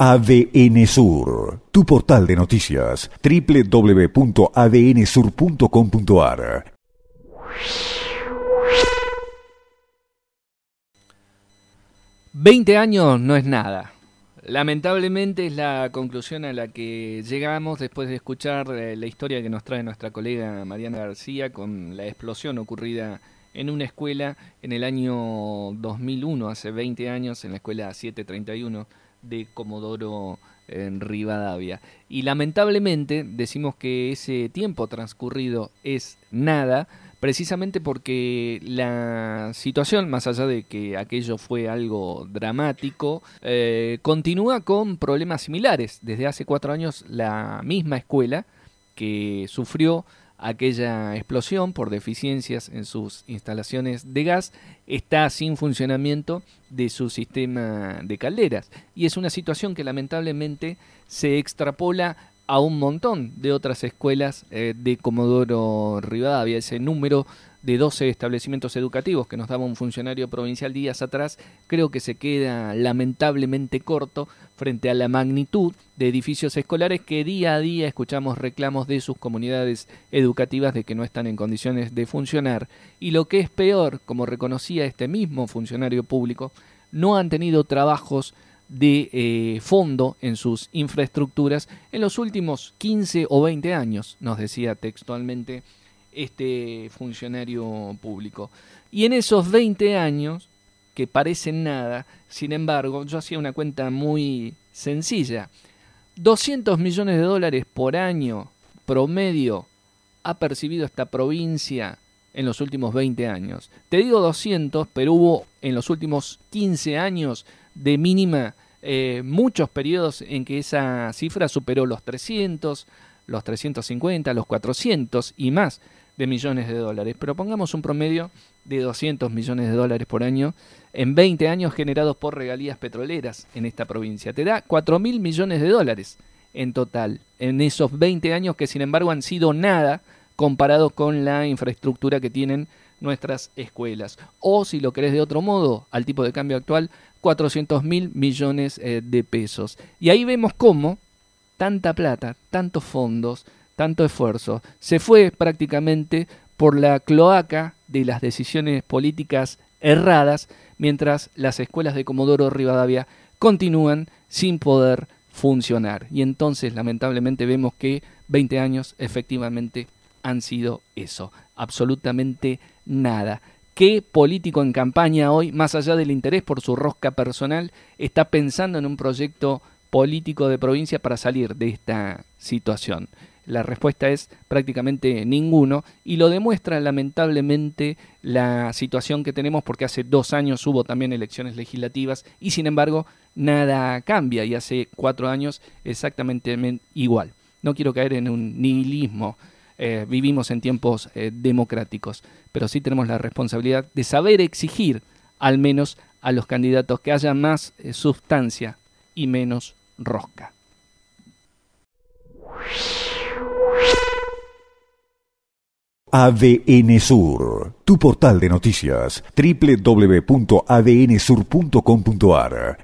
ADN Sur, tu portal de noticias, www.adnsur.com.ar. Veinte años no es nada. Lamentablemente es la conclusión a la que llegamos después de escuchar eh, la historia que nos trae nuestra colega Mariana García con la explosión ocurrida en una escuela en el año 2001, hace 20 años, en la escuela 731 de Comodoro en Rivadavia. Y lamentablemente decimos que ese tiempo transcurrido es nada, precisamente porque la situación, más allá de que aquello fue algo dramático, eh, continúa con problemas similares. Desde hace cuatro años la misma escuela que sufrió aquella explosión por deficiencias en sus instalaciones de gas está sin funcionamiento de su sistema de calderas y es una situación que lamentablemente se extrapola a un montón de otras escuelas eh, de Comodoro Rivadavia. Ese número de 12 establecimientos educativos que nos daba un funcionario provincial días atrás, creo que se queda lamentablemente corto frente a la magnitud de edificios escolares que día a día escuchamos reclamos de sus comunidades educativas de que no están en condiciones de funcionar. Y lo que es peor, como reconocía este mismo funcionario público, no han tenido trabajos de eh, fondo en sus infraestructuras en los últimos 15 o 20 años, nos decía textualmente este funcionario público. Y en esos 20 años, que parecen nada, sin embargo, yo hacía una cuenta muy sencilla. 200 millones de dólares por año promedio ha percibido esta provincia en los últimos 20 años. Te digo 200, pero hubo en los últimos 15 años de mínima eh, muchos periodos en que esa cifra superó los 300, los 350, los 400 y más de millones de dólares. Pero pongamos un promedio de 200 millones de dólares por año en 20 años generados por regalías petroleras en esta provincia. Te da 4 mil millones de dólares en total en esos 20 años que sin embargo han sido nada comparado con la infraestructura que tienen nuestras escuelas. O si lo querés de otro modo, al tipo de cambio actual, 400 mil millones eh, de pesos. Y ahí vemos cómo tanta plata, tantos fondos, tanto esfuerzo, se fue prácticamente por la cloaca de las decisiones políticas erradas, mientras las escuelas de Comodoro Rivadavia continúan sin poder funcionar. Y entonces, lamentablemente, vemos que 20 años efectivamente han sido eso, absolutamente nada. ¿Qué político en campaña hoy, más allá del interés por su rosca personal, está pensando en un proyecto político de provincia para salir de esta situación? La respuesta es prácticamente ninguno y lo demuestra lamentablemente la situación que tenemos porque hace dos años hubo también elecciones legislativas y sin embargo nada cambia y hace cuatro años exactamente igual. No quiero caer en un nihilismo, eh, vivimos en tiempos eh, democráticos, pero sí tenemos la responsabilidad de saber exigir al menos a los candidatos que haya más eh, sustancia y menos rosca. ADN Sur, tu portal de noticias, www.adnsur.com.ar